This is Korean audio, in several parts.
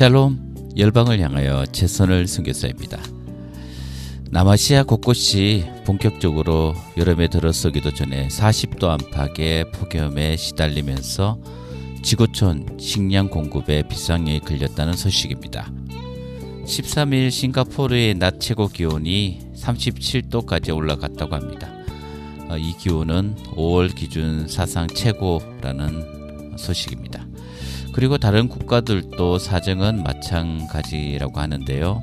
샬롬 열방을 향하여 최선을 순교사입니다. 남아시아 곳곳이 본격적으로 여름에 들어서기도 전에 40도 안팎의 폭염에 시달리면서 지구촌 식량 공급에 비상에 걸렸다는 소식입니다. 13일 싱가포르의 낮 최고 기온이 37도까지 올라갔다고 합니다. 어, 이 기온은 5월 기준 사상 최고라는 소식입니다. 그리고 다른 국가들도 사정은 마찬가지라고 하는데요.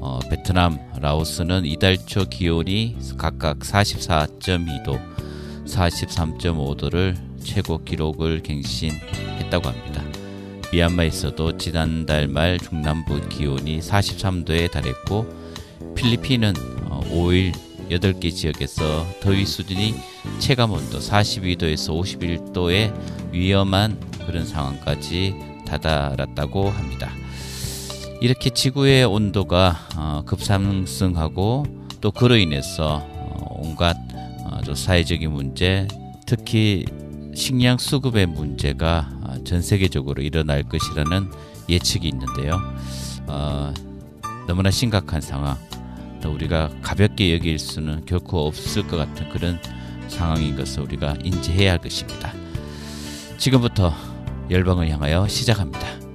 어, 베트남, 라오스는 이달 초 기온이 각각 44.2도, 43.5도를 최고 기록을 갱신했다고 합니다. 미얀마에서도 지난달 말 중남부 기온이 43도에 달했고 필리핀은 5일 어, 8개 지역에서 더위 수준이 체감 온도 42도에서 51도의 위험한 그런 상황까지 다다랐다고 합니다. 이렇게 지구의 온도가 어, 급상승하고 또 그로 인해서 어, 온갖 사회적인 문제, 특히 식량 수급의 문제가 전 세계적으로 일어날 것이라는 예측이 있는데요. 어, 너무나 심각한 상황, 또 우리가 가볍게 여길 수는 결코 없을 것 같은 그런 상황인 것을 우리가 인지해야 할 것입니다. 지금부터 열방을 향하여 시작합니다.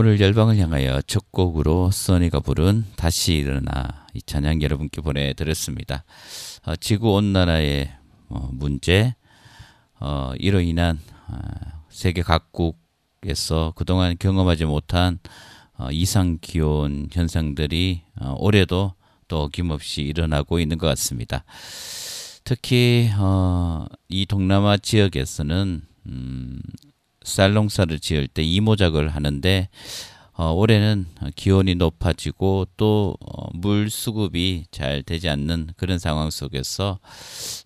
오늘 열방을 향하여 첫 곡으로 써니가 부른 다시 일어나 이 찬양 여러분께 보내드렸습니다. 어, 지구 온난화의 어, 문제, 어, 이로 인한 어, 세계 각국에서 그동안 경험하지 못한 어, 이상 기온 현상들이 어, 올해도 또 어김없이 일어나고 있는 것 같습니다. 특히 이 동남아 지역에서는 음, 쌀 농사를 지을 때 이모작을 하는데 어, 올해는 기온이 높아지고 또물 어, 수급이 잘 되지 않는 그런 상황 속에서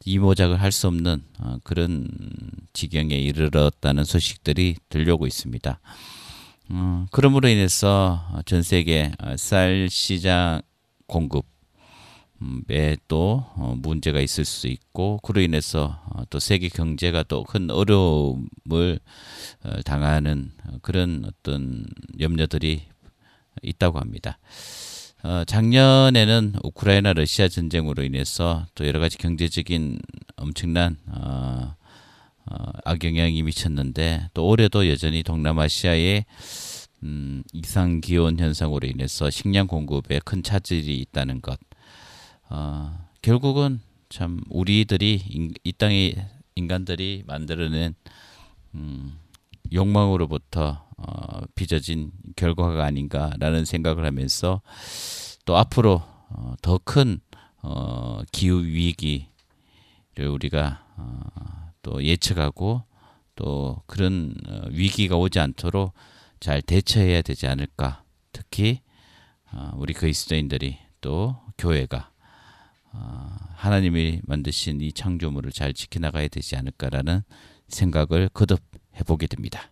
이모작을 할 수 없는 어, 그런 지경에 이르렀다는 소식들이 들려오고 있습니다. 어, 그러므로 인해서 전 세계 쌀 시장 공급 에또 어, 문제가 있을 수 있고 그로 인해서 어, 또 세계 경제가 또 큰 어려움을 어, 당하는 그런 어떤 염려들이 있다고 합니다. 작년에는 우크라이나 러시아 전쟁으로 인해서 또 여러 가지 경제적인 엄청난 악영향이 미쳤는데 또 올해도 여전히 동남아시아의 음, 이상 기온 현상으로 인해서 식량 공급에 큰 차질이 있다는 것. 어, 결국은 참 우리들이 인, 이 땅의 인간들이 만들어낸 음, 욕망으로부터 어, 빚어진 결과가 아닌가라는 생각을 하면서 또 앞으로 어, 더큰 어, 기후 위기를 우리가 어, 또 예측하고 또 그런 어, 위기가 오지 않도록 잘 대처해야 되지 않을까. 특히 어, 우리 그리스도인들이 또 교회가 어, 하나님이 만드신 이 창조물을 잘 지켜나가야 되지 않을까라는 생각을 거듭 해보게 됩니다.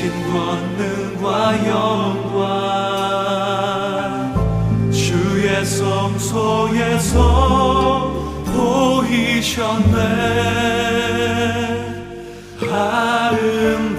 크신 권능과 영광 주의 성소에서 보이셨네. 아름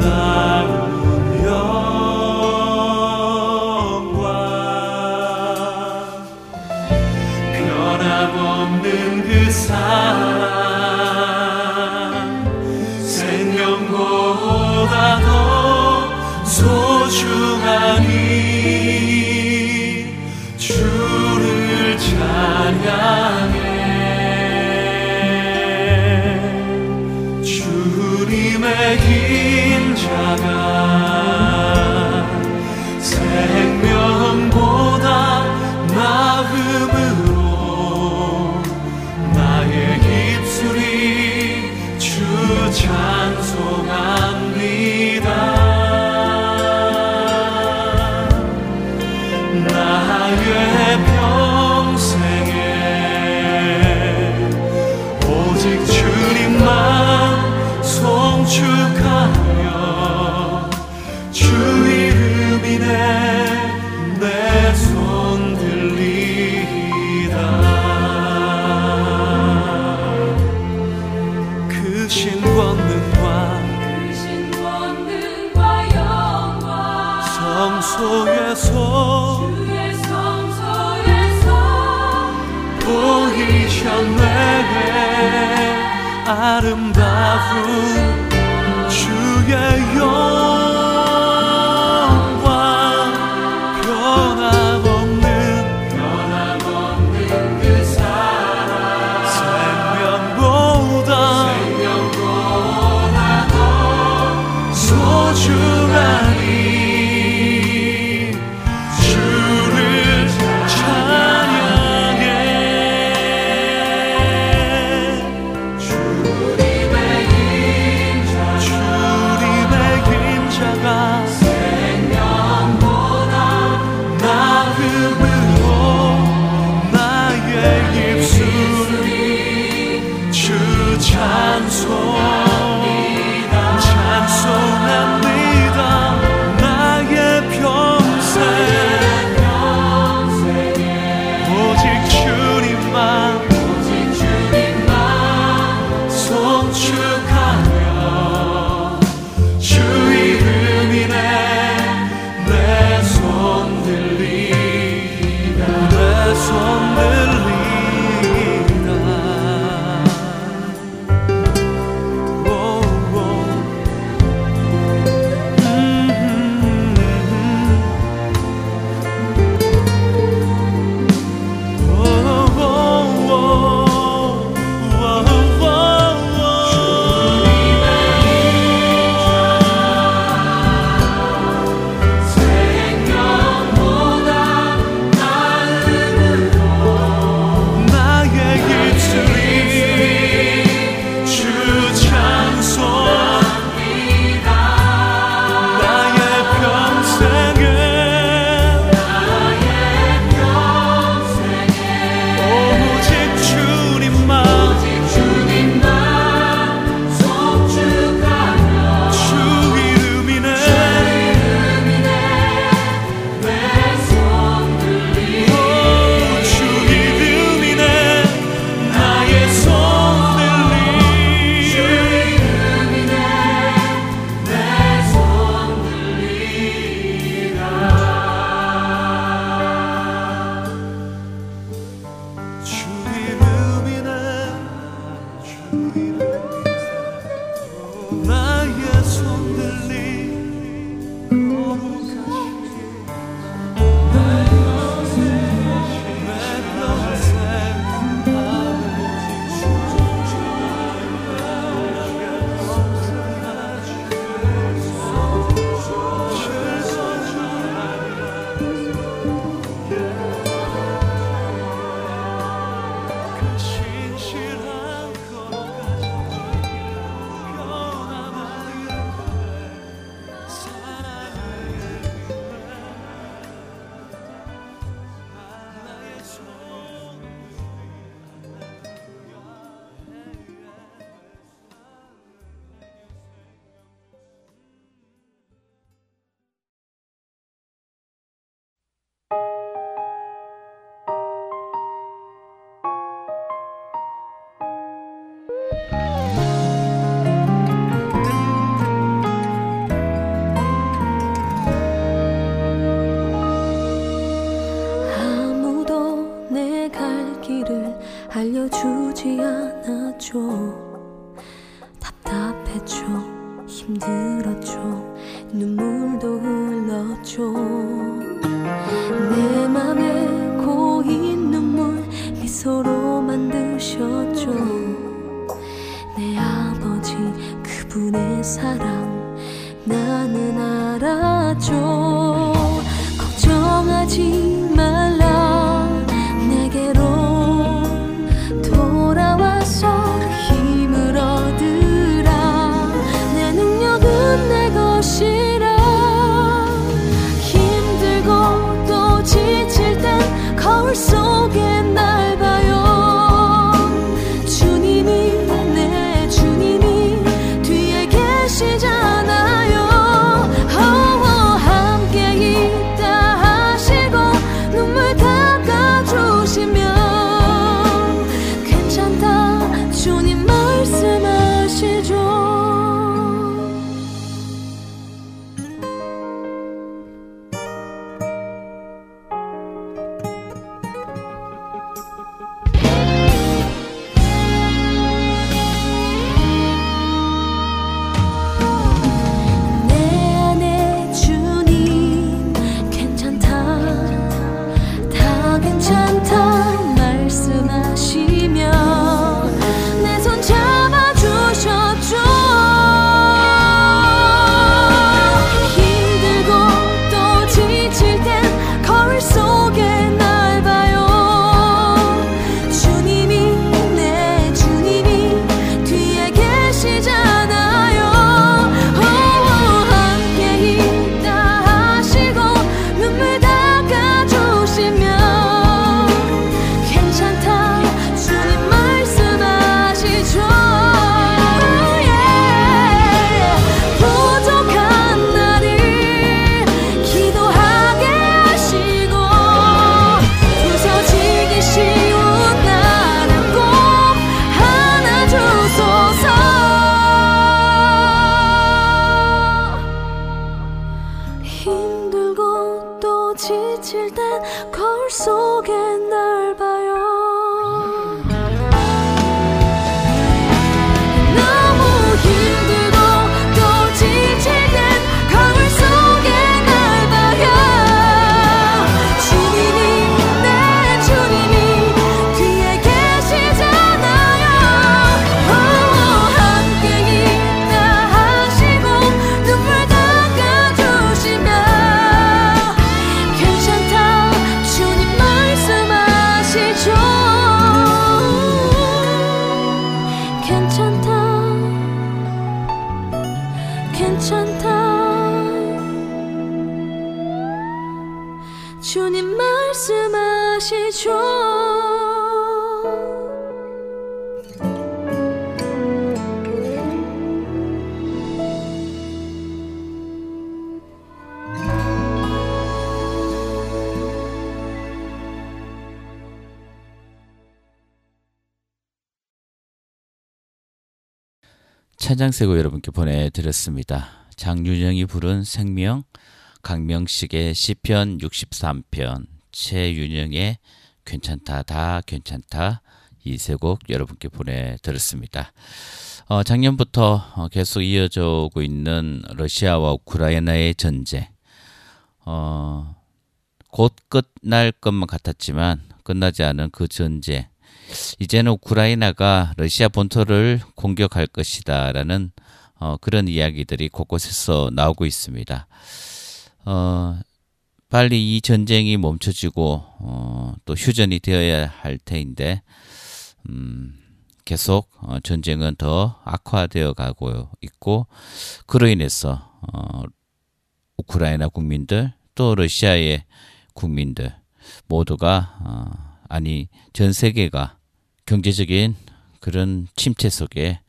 찬장세고 여러분께 보내드렸습니다. 장윤영이 부른 생명, 강명식의 시편 63편, 최윤영의 괜찮다 다 괜찮다 이세곡 여러분께 보내드렸습니다. 어, 작년부터 어, 계속 이어져 오고 있는 러시아와 우크라이나의 전쟁, 어, 곧 끝날 것만 같았지만 끝나지 않은 그 전쟁, 이제는 우크라이나가 러시아 본토를 공격할 것이다라는 어, 그런 이야기들이 곳곳에서 나오고 있습니다. 어, 빨리 이 전쟁이 멈춰지고 어, 또 휴전이 되어야 할 테인데 음, 계속 어, 전쟁은 더 악화되어 가고 있고 그로 인해서 어, 우크라이나 국민들 또 러시아의 국민들 모두가 어, 아니 전 세계가 경제적인 그런 침체 속에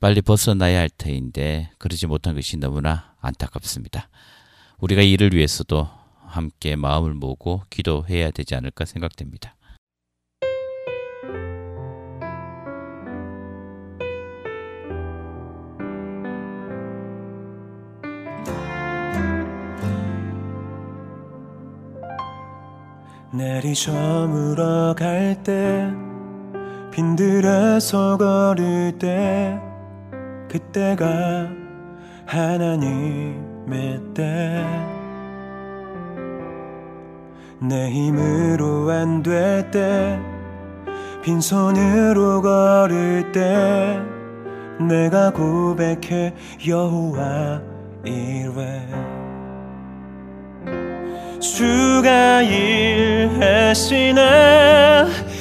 빨리 벗어나야 할 터인데 그러지 못한 것이 너무나 안타깝습니다. 우리가 이를 위해서도 함께 마음을 모으고 기도해야 되지 않을까 생각됩니다. 날이 저물어 갈때 빈들에서 걸을 때 그때가 하나님의 때. 내 힘으로 안 될 때 빈손으로 걸을 때 내가 고백해 여호와 이래 주가 일하시네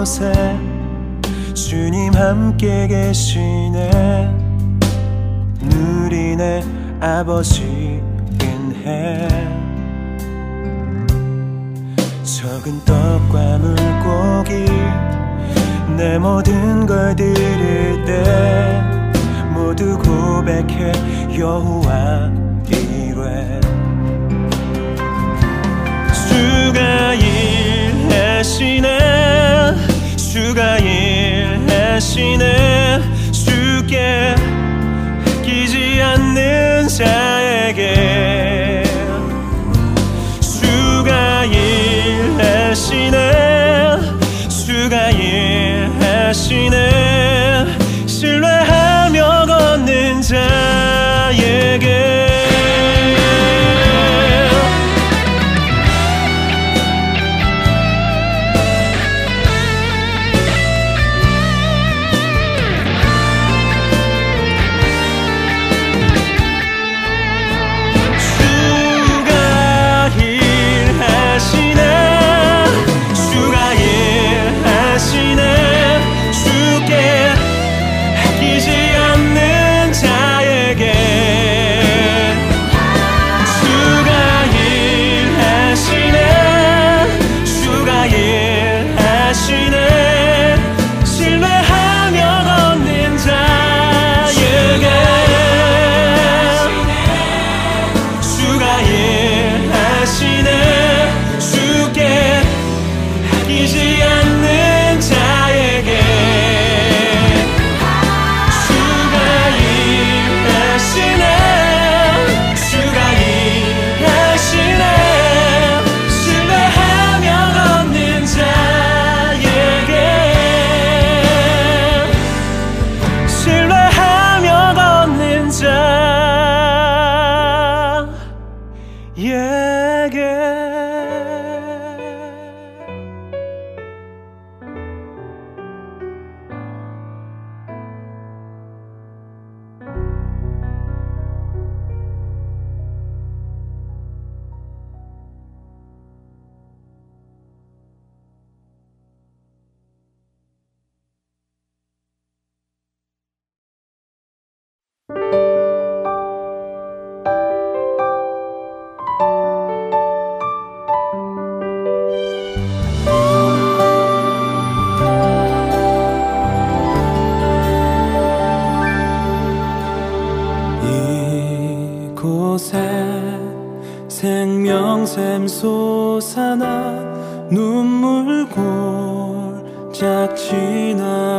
곳에 주님 함께 계시네. 누리네 아버지 은혜 적은 떡과 물고기 내 모든 걸 드릴 때 모두 고백해 여호와 이래 주가 일하시네 주가 일하시네 주께 끼지 않는 자에게 주가 일하시네 주가 일하시네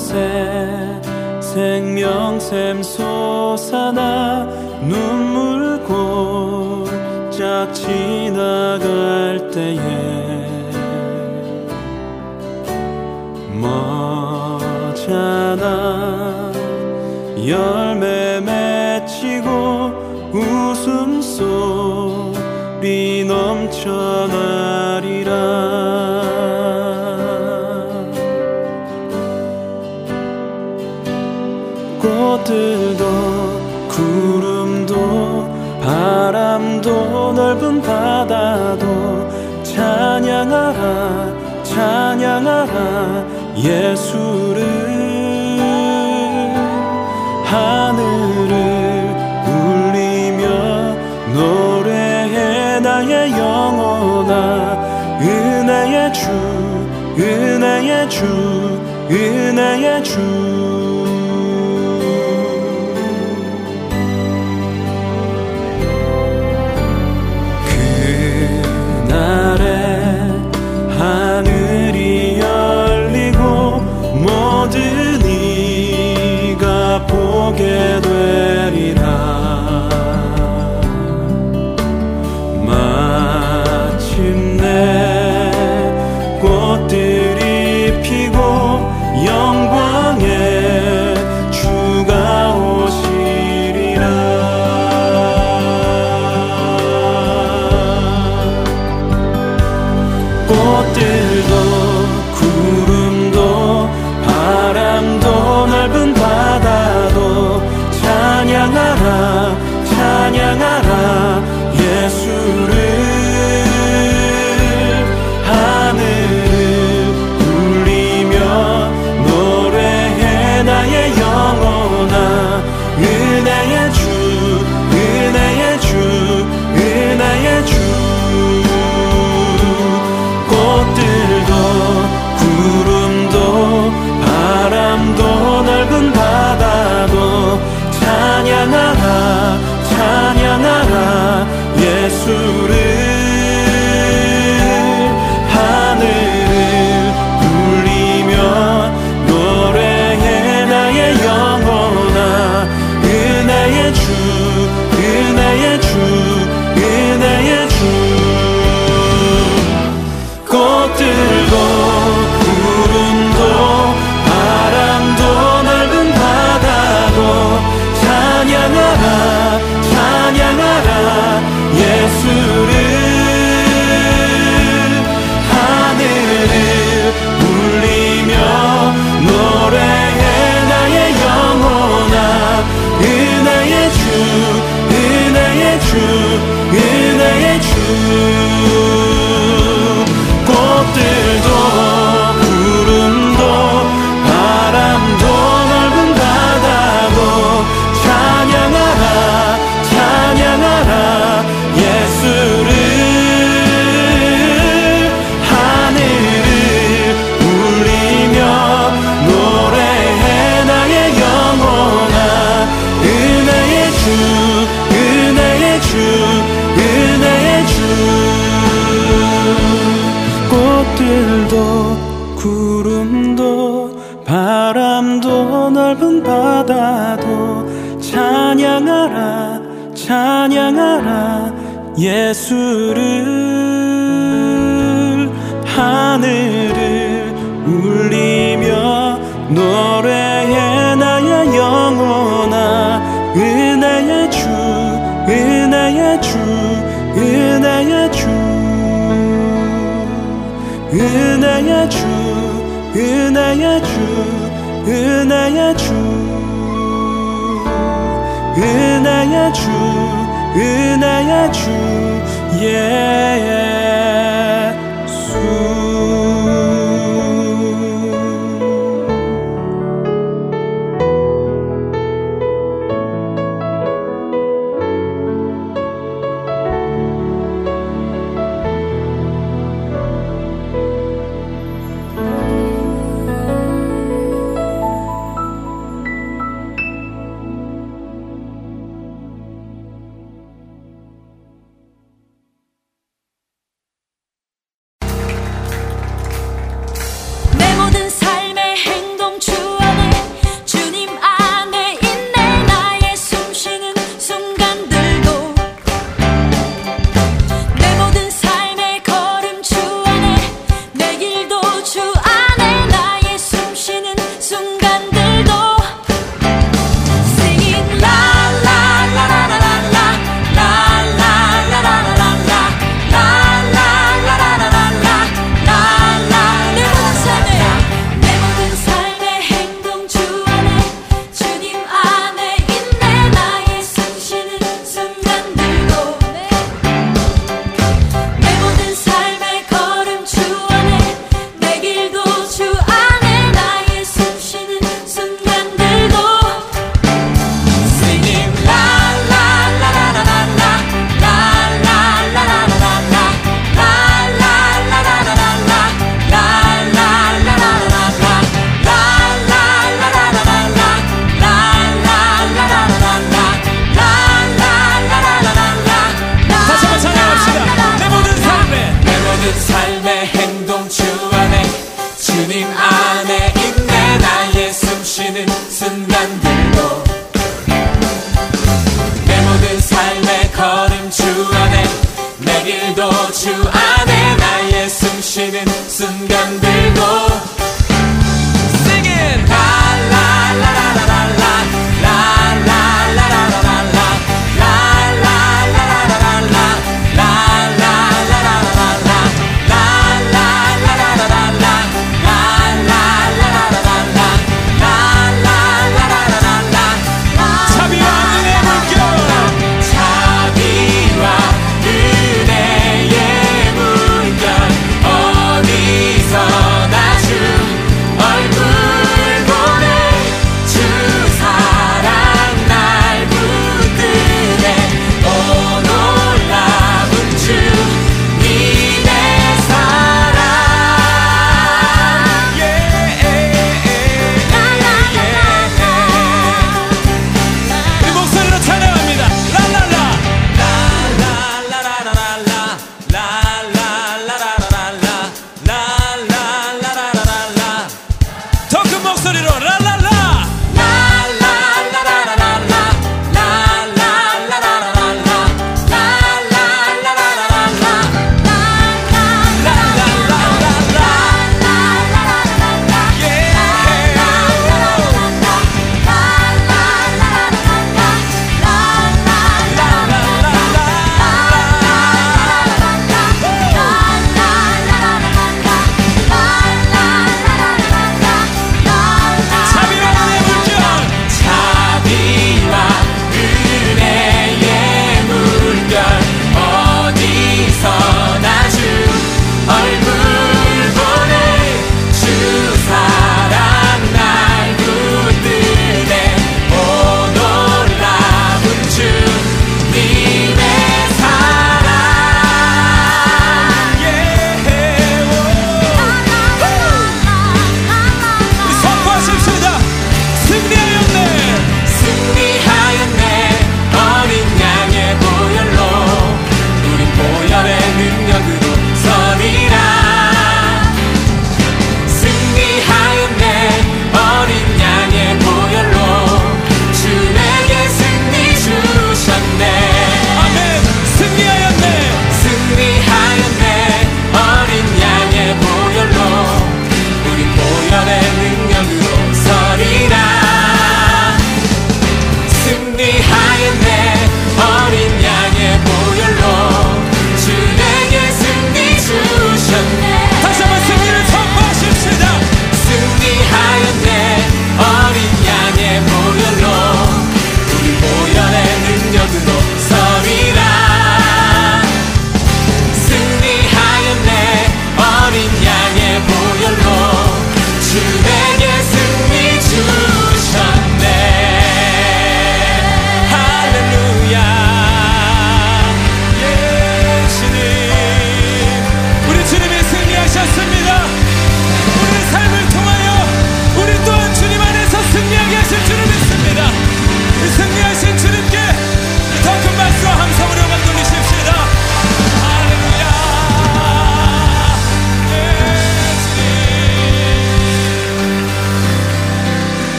곳에 생명샘 솟아나 눈물 골짝 지나갈 때에 머잖아 열매 맺히고 웃음 속비 넘쳐 예수를 하늘을 울리며 노래해 나의 영혼아. 은혜의 주 은혜의 주 은혜의 주.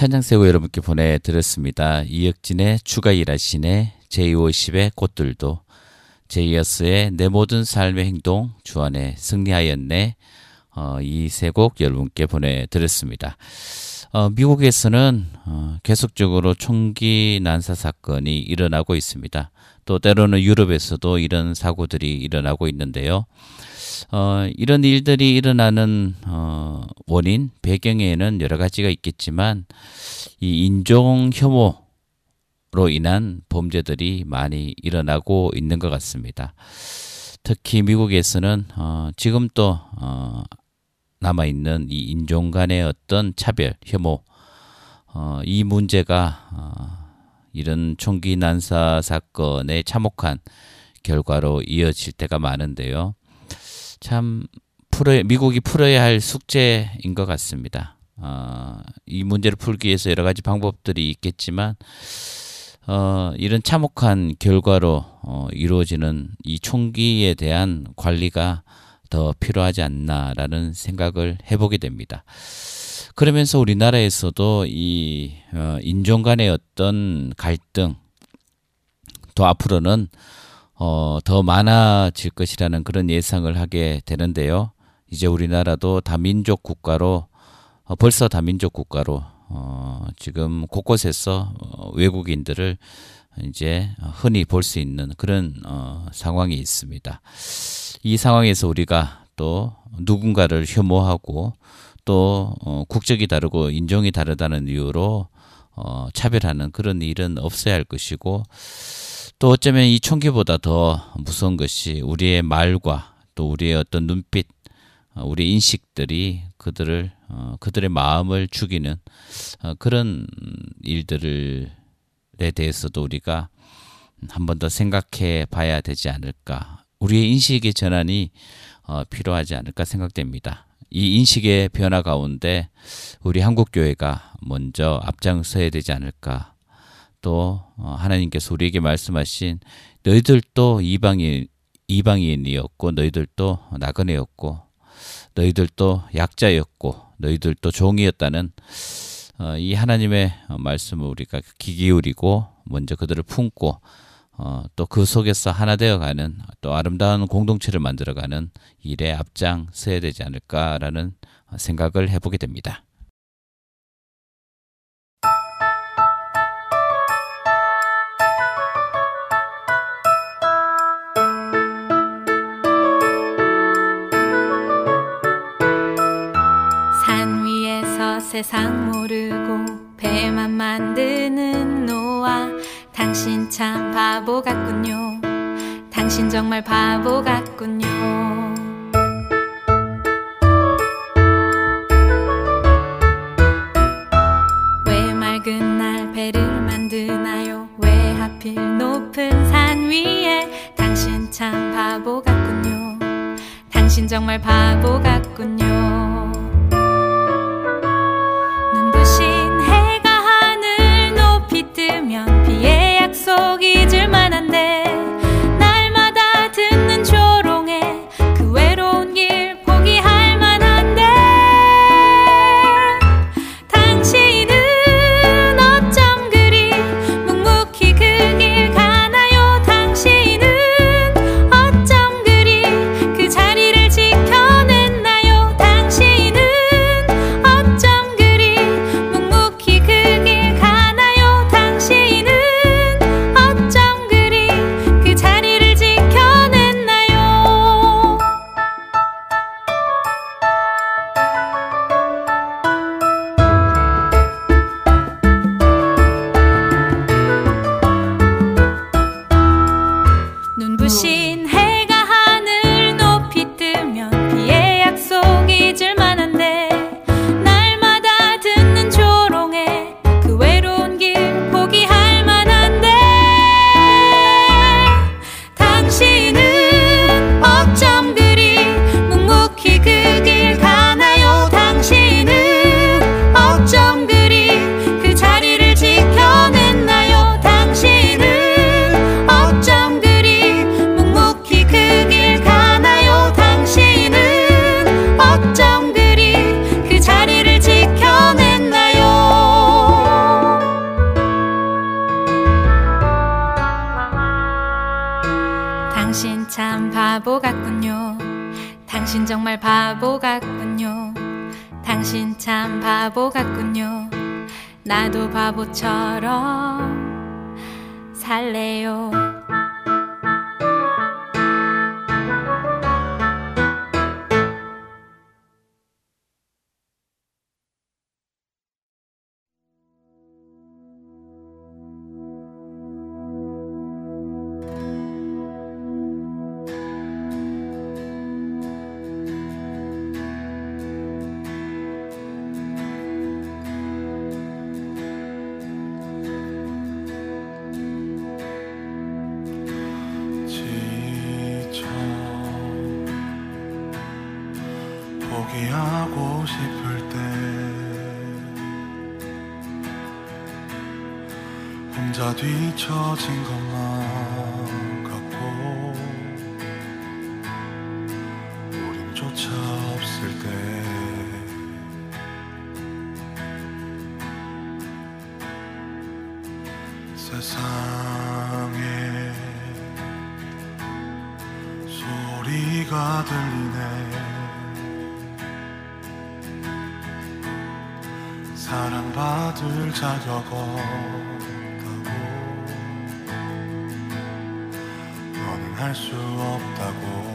천장새우 여러분께 보내드렸습니다. 이혁진의 추가 일하시네, 제250의 꽃들도, 제이어스의 내 모든 삶의 행동, 주안의 승리하였네, 어, 이세 곡 여러분께 보내드렸습니다. 어, 미국에서는 어, 계속적으로 총기 난사 사건이 일어나고 있습니다. 또 때로는 유럽에서도 이런 사고들이 일어나고 있는데요. 어, 이런 일들이 일어나는 어, 원인 배경에는 여러 가지가 있겠지만 이 인종 혐오로 인한 범죄들이 많이 일어나고 있는 것 같습니다. 특히 미국에서는 어, 지금 또 어, 남아 있는 이 인종 간의 어떤 차별, 혐오, 어, 이 문제가 어, 이런 총기 난사 사건의 참혹한 결과로 이어질 때가 많은데요. 참 풀어 미국이 풀어야 할 숙제인 것 같습니다. 어, 이 문제를 풀기 위해서 여러 가지 방법들이 있겠지만 어, 이런 참혹한 결과로 어, 이루어지는 이 총기에 대한 관리가 더 필요하지 않나라는 생각을 해보게 됩니다. 그러면서 우리나라에서도 이 어, 인종 간의 어떤 갈등 또 앞으로는 어, 더 많아질 것이라는 그런 예상을 하게 되는데요. 이제 우리나라도 다민족 국가로 어, 벌써 다민족 국가로 어, 지금 곳곳에서 어, 외국인들을 이제 흔히 볼 수 있는 그런 어, 상황이 있습니다. 이 상황에서 우리가 또 누군가를 혐오하고 또 어, 국적이 다르고 인종이 다르다는 이유로 어, 차별하는 그런 일은 없어야 할 것이고 또 어쩌면 이 총기보다 더 무서운 것이 우리의 말과 또 우리의 어떤 눈빛, 어, 우리의 인식들이 그들을 어, 그들의 마음을 죽이는 어, 그런 일들에 대해서도 우리가 한 번 더 생각해 봐야 되지 않을까. 우리의 인식의 전환이 어, 필요하지 않을까 생각됩니다. 이 인식의 변화 가운데 우리 한국 교회가 먼저 앞장서야 되지 않을까 또 어, 하나님께서 우리에게 말씀하신 너희들도 이방인 이방인이었고 너희들도 나그네였고 너희들도 약자였고 너희들도 종이었다는 어, 이 하나님의 말씀을 우리가 귀 기울이고 먼저 그들을 품고 어, 또그 속에서 하나 되어가는 또 아름다운 공동체를 만들어가는 일에 앞장서야 되지 않을까라는 생각을 해보게 됩니다. 세상 모르고 배만 만드는 노아. 당신 참 바보 같군요. 당신 정말 바보 같군요. 왜 맑은 날 배를 만드나요? 왜 하필 높은 산 위에? 당신 참 바보 같군요. 당신 정말 바보 같군요 당신 뒤처진 것만 같고 우림조차 없을 때 세상에 소리가 들리네. 사랑받을 자격 없 수 없다고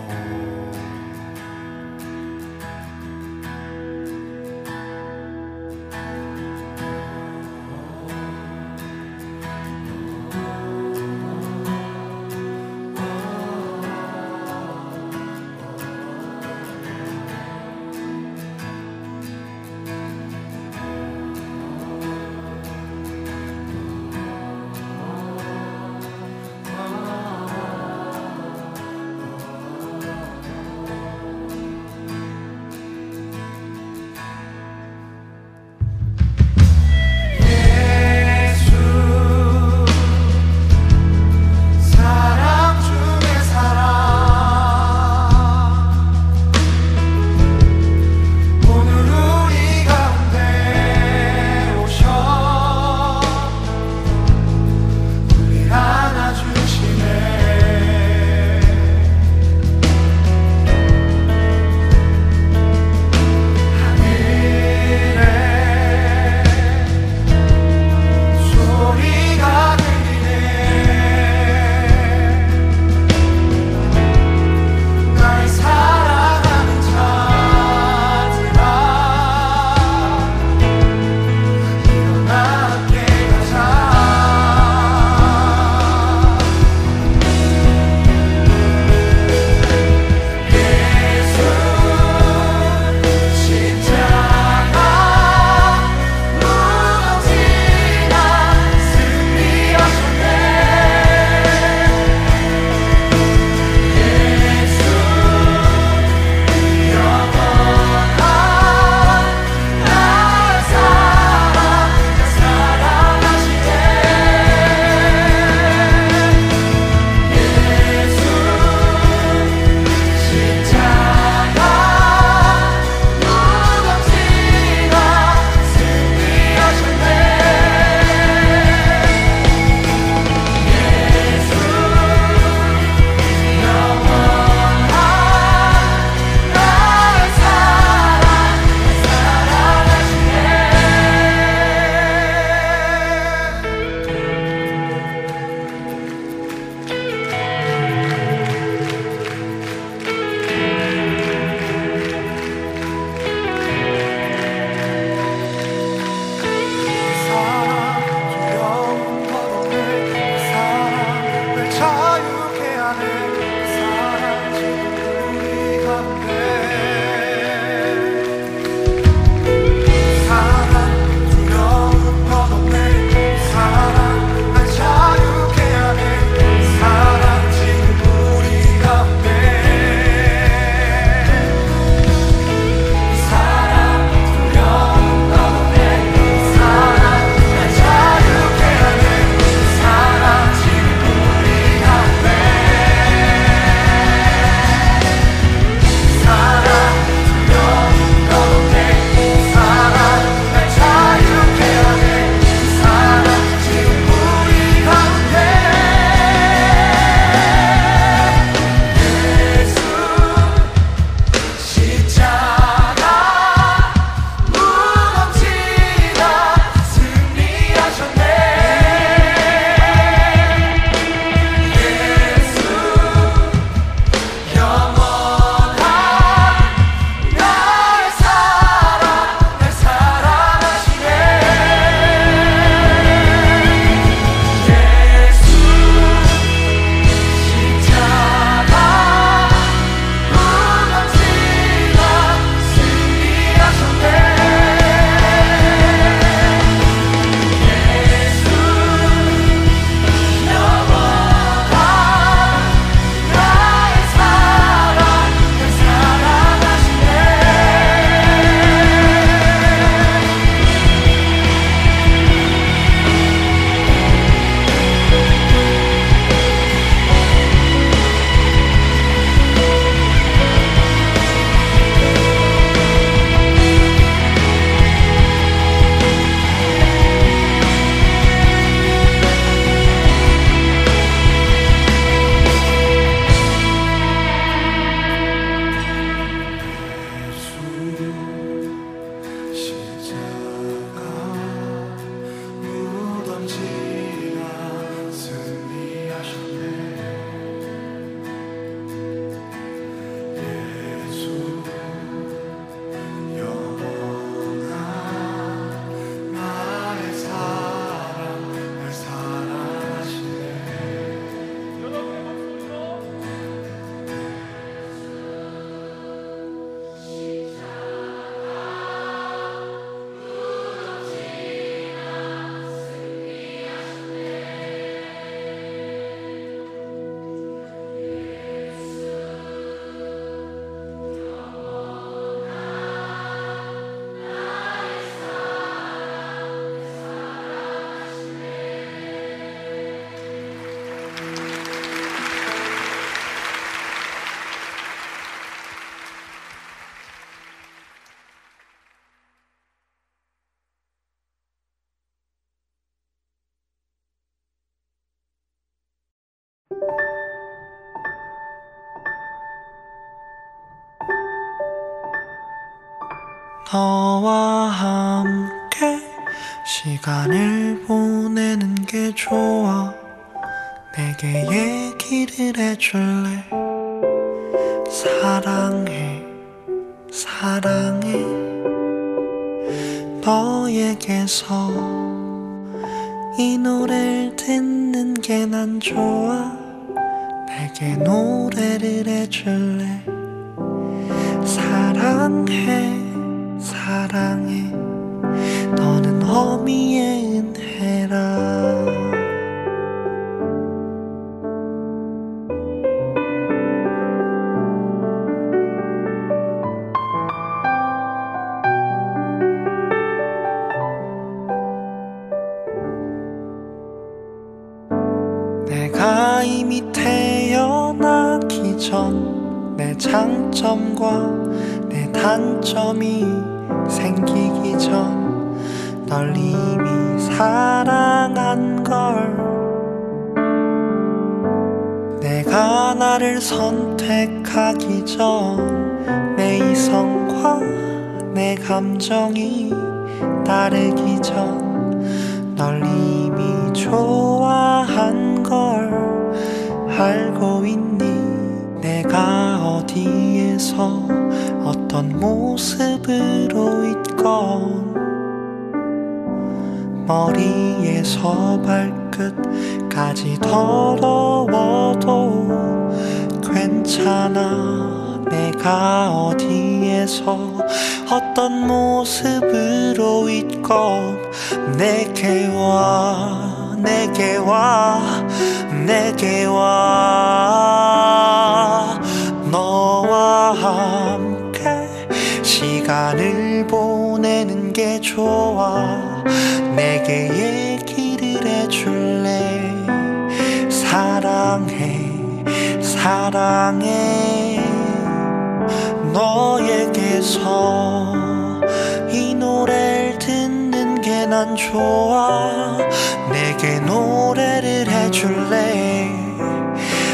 너와 함께 시간을 보내는 게 좋아. 내게 얘기를 해줄래? 사랑해 사랑해. 너에게서 이 노래를 듣는 게 난 좋아. 내게 노래를 해줄래? 사랑해 너는 어 내 감정이 다르기 전 널 이미 좋아한 걸 알고 있니? 내가 어디에서 어떤 모습으로 있건? 머리에서 발끝까지 더러워도 괜찮아 내가 어디에서 어떤 모습으로 있건 내게 와 내게 와 내게 와. 너와 함께 시간을 보내는 게 좋아. 내게 얘기를 해줄래? 사랑해 사랑해 너에게서 이 노래를 듣는 게 난 좋아. 내게 노래를 해줄래?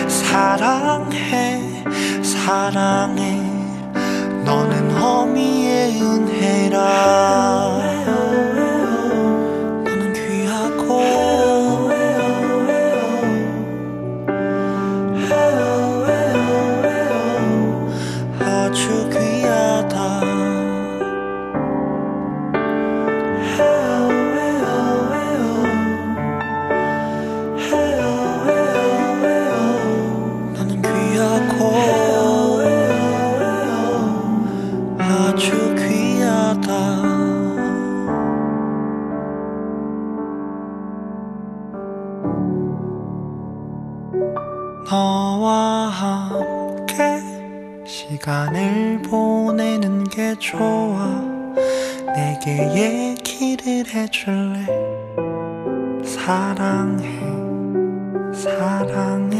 사랑해 사랑해. 너는 어미의 은혜라 시간을 보내는 게 좋아. 내게 얘기를 해줄래? 사랑해 사랑해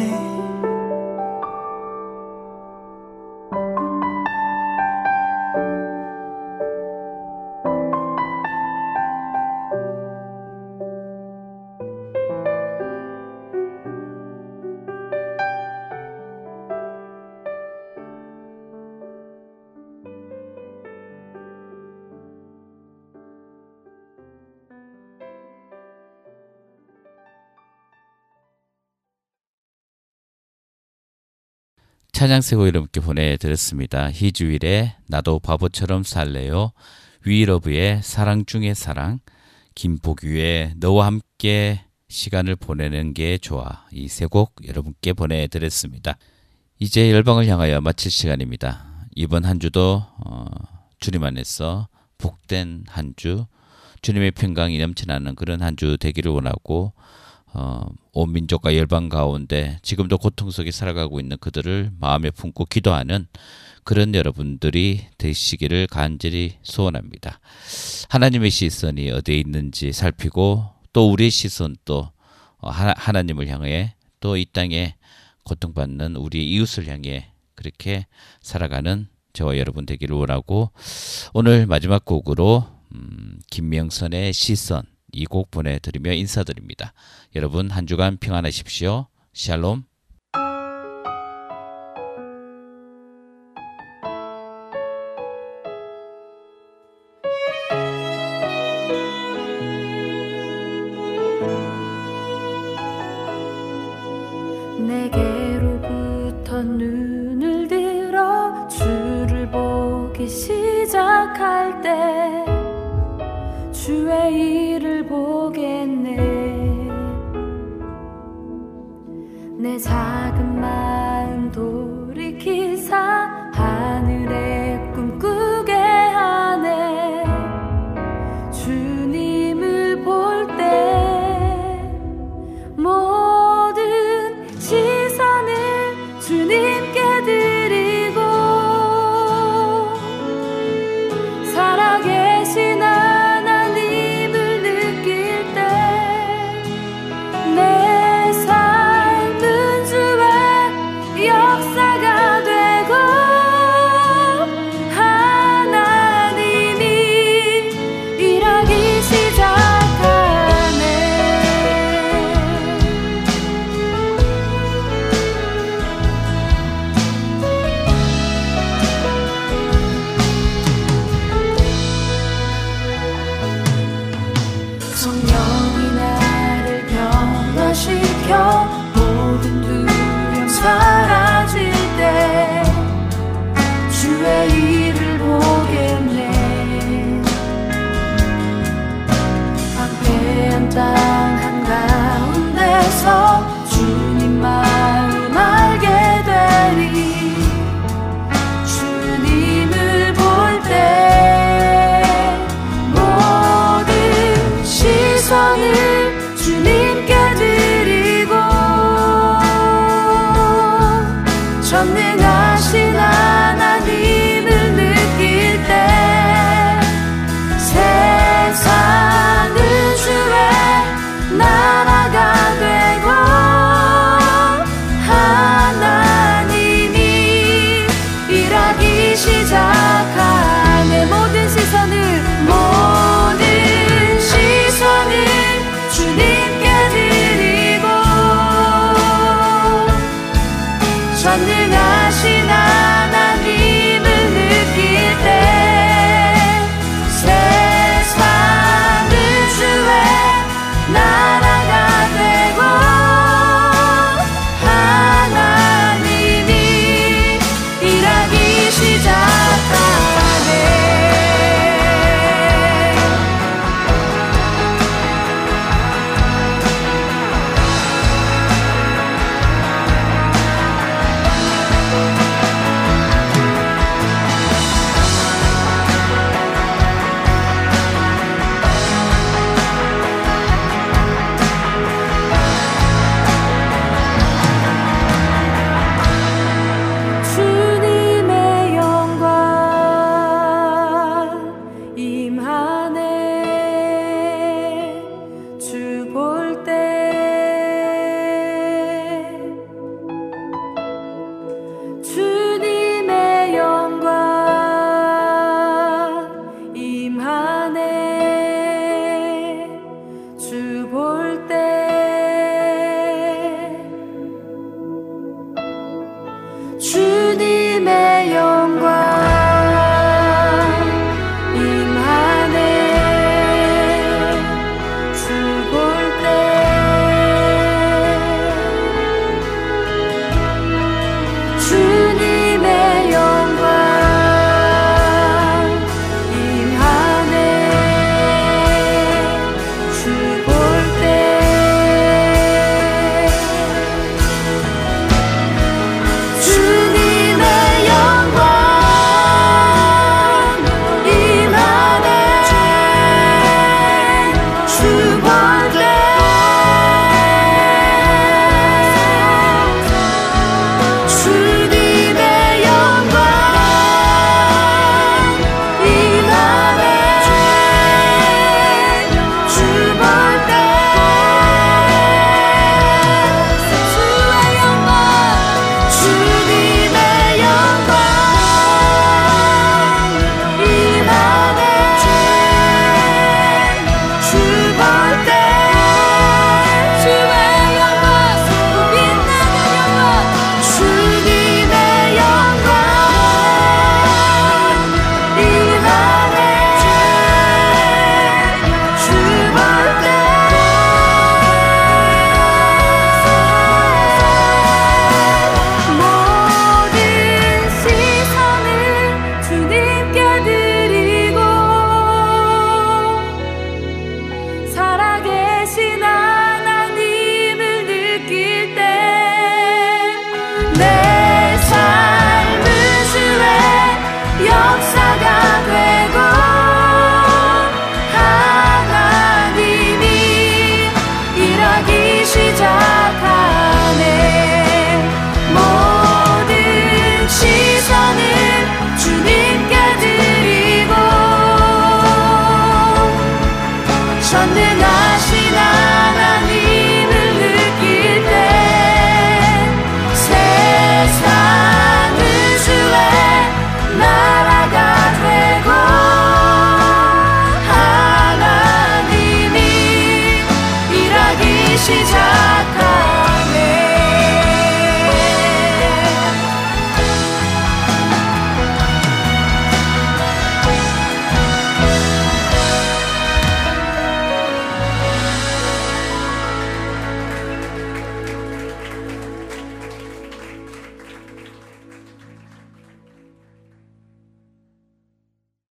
찬양세고 여러분께 보내드렸습니다. 희주일의 나도 바보처럼 살래요. 위러브의 사랑 중의 사랑, 김복유의 너와 함께 시간을 보내는 게 좋아. 이 세 곡 여러분께 보내드렸습니다. 이제 열방을 향하여 마칠 시간입니다. 이번 한 주도 어, 주님 안에서 복된 한 주, 주님의 평강이 넘쳐나는 그런 한 주 되기를 원하고 어, 온 민족과 열방 가운데 지금도 고통 속에 살아가고 있는 그들을 마음에 품고 기도하는 그런 여러분들이 되시기를 간절히 소원합니다. 하나님의 시선이 어디에 있는지 살피고 또 우리의 시선도 어, 하나, 하나님을 향해 또 이 땅에 고통받는 우리 이웃을 향해 그렇게 살아가는 저와 여러분 되기를 원하고 오늘 마지막 곡으로 음, 김명선의 시선 이 곡 보내드리며 인사드립니다. 여러분 한 주간 평안하십시오. 샬롬. 작은 마 찾는 아시나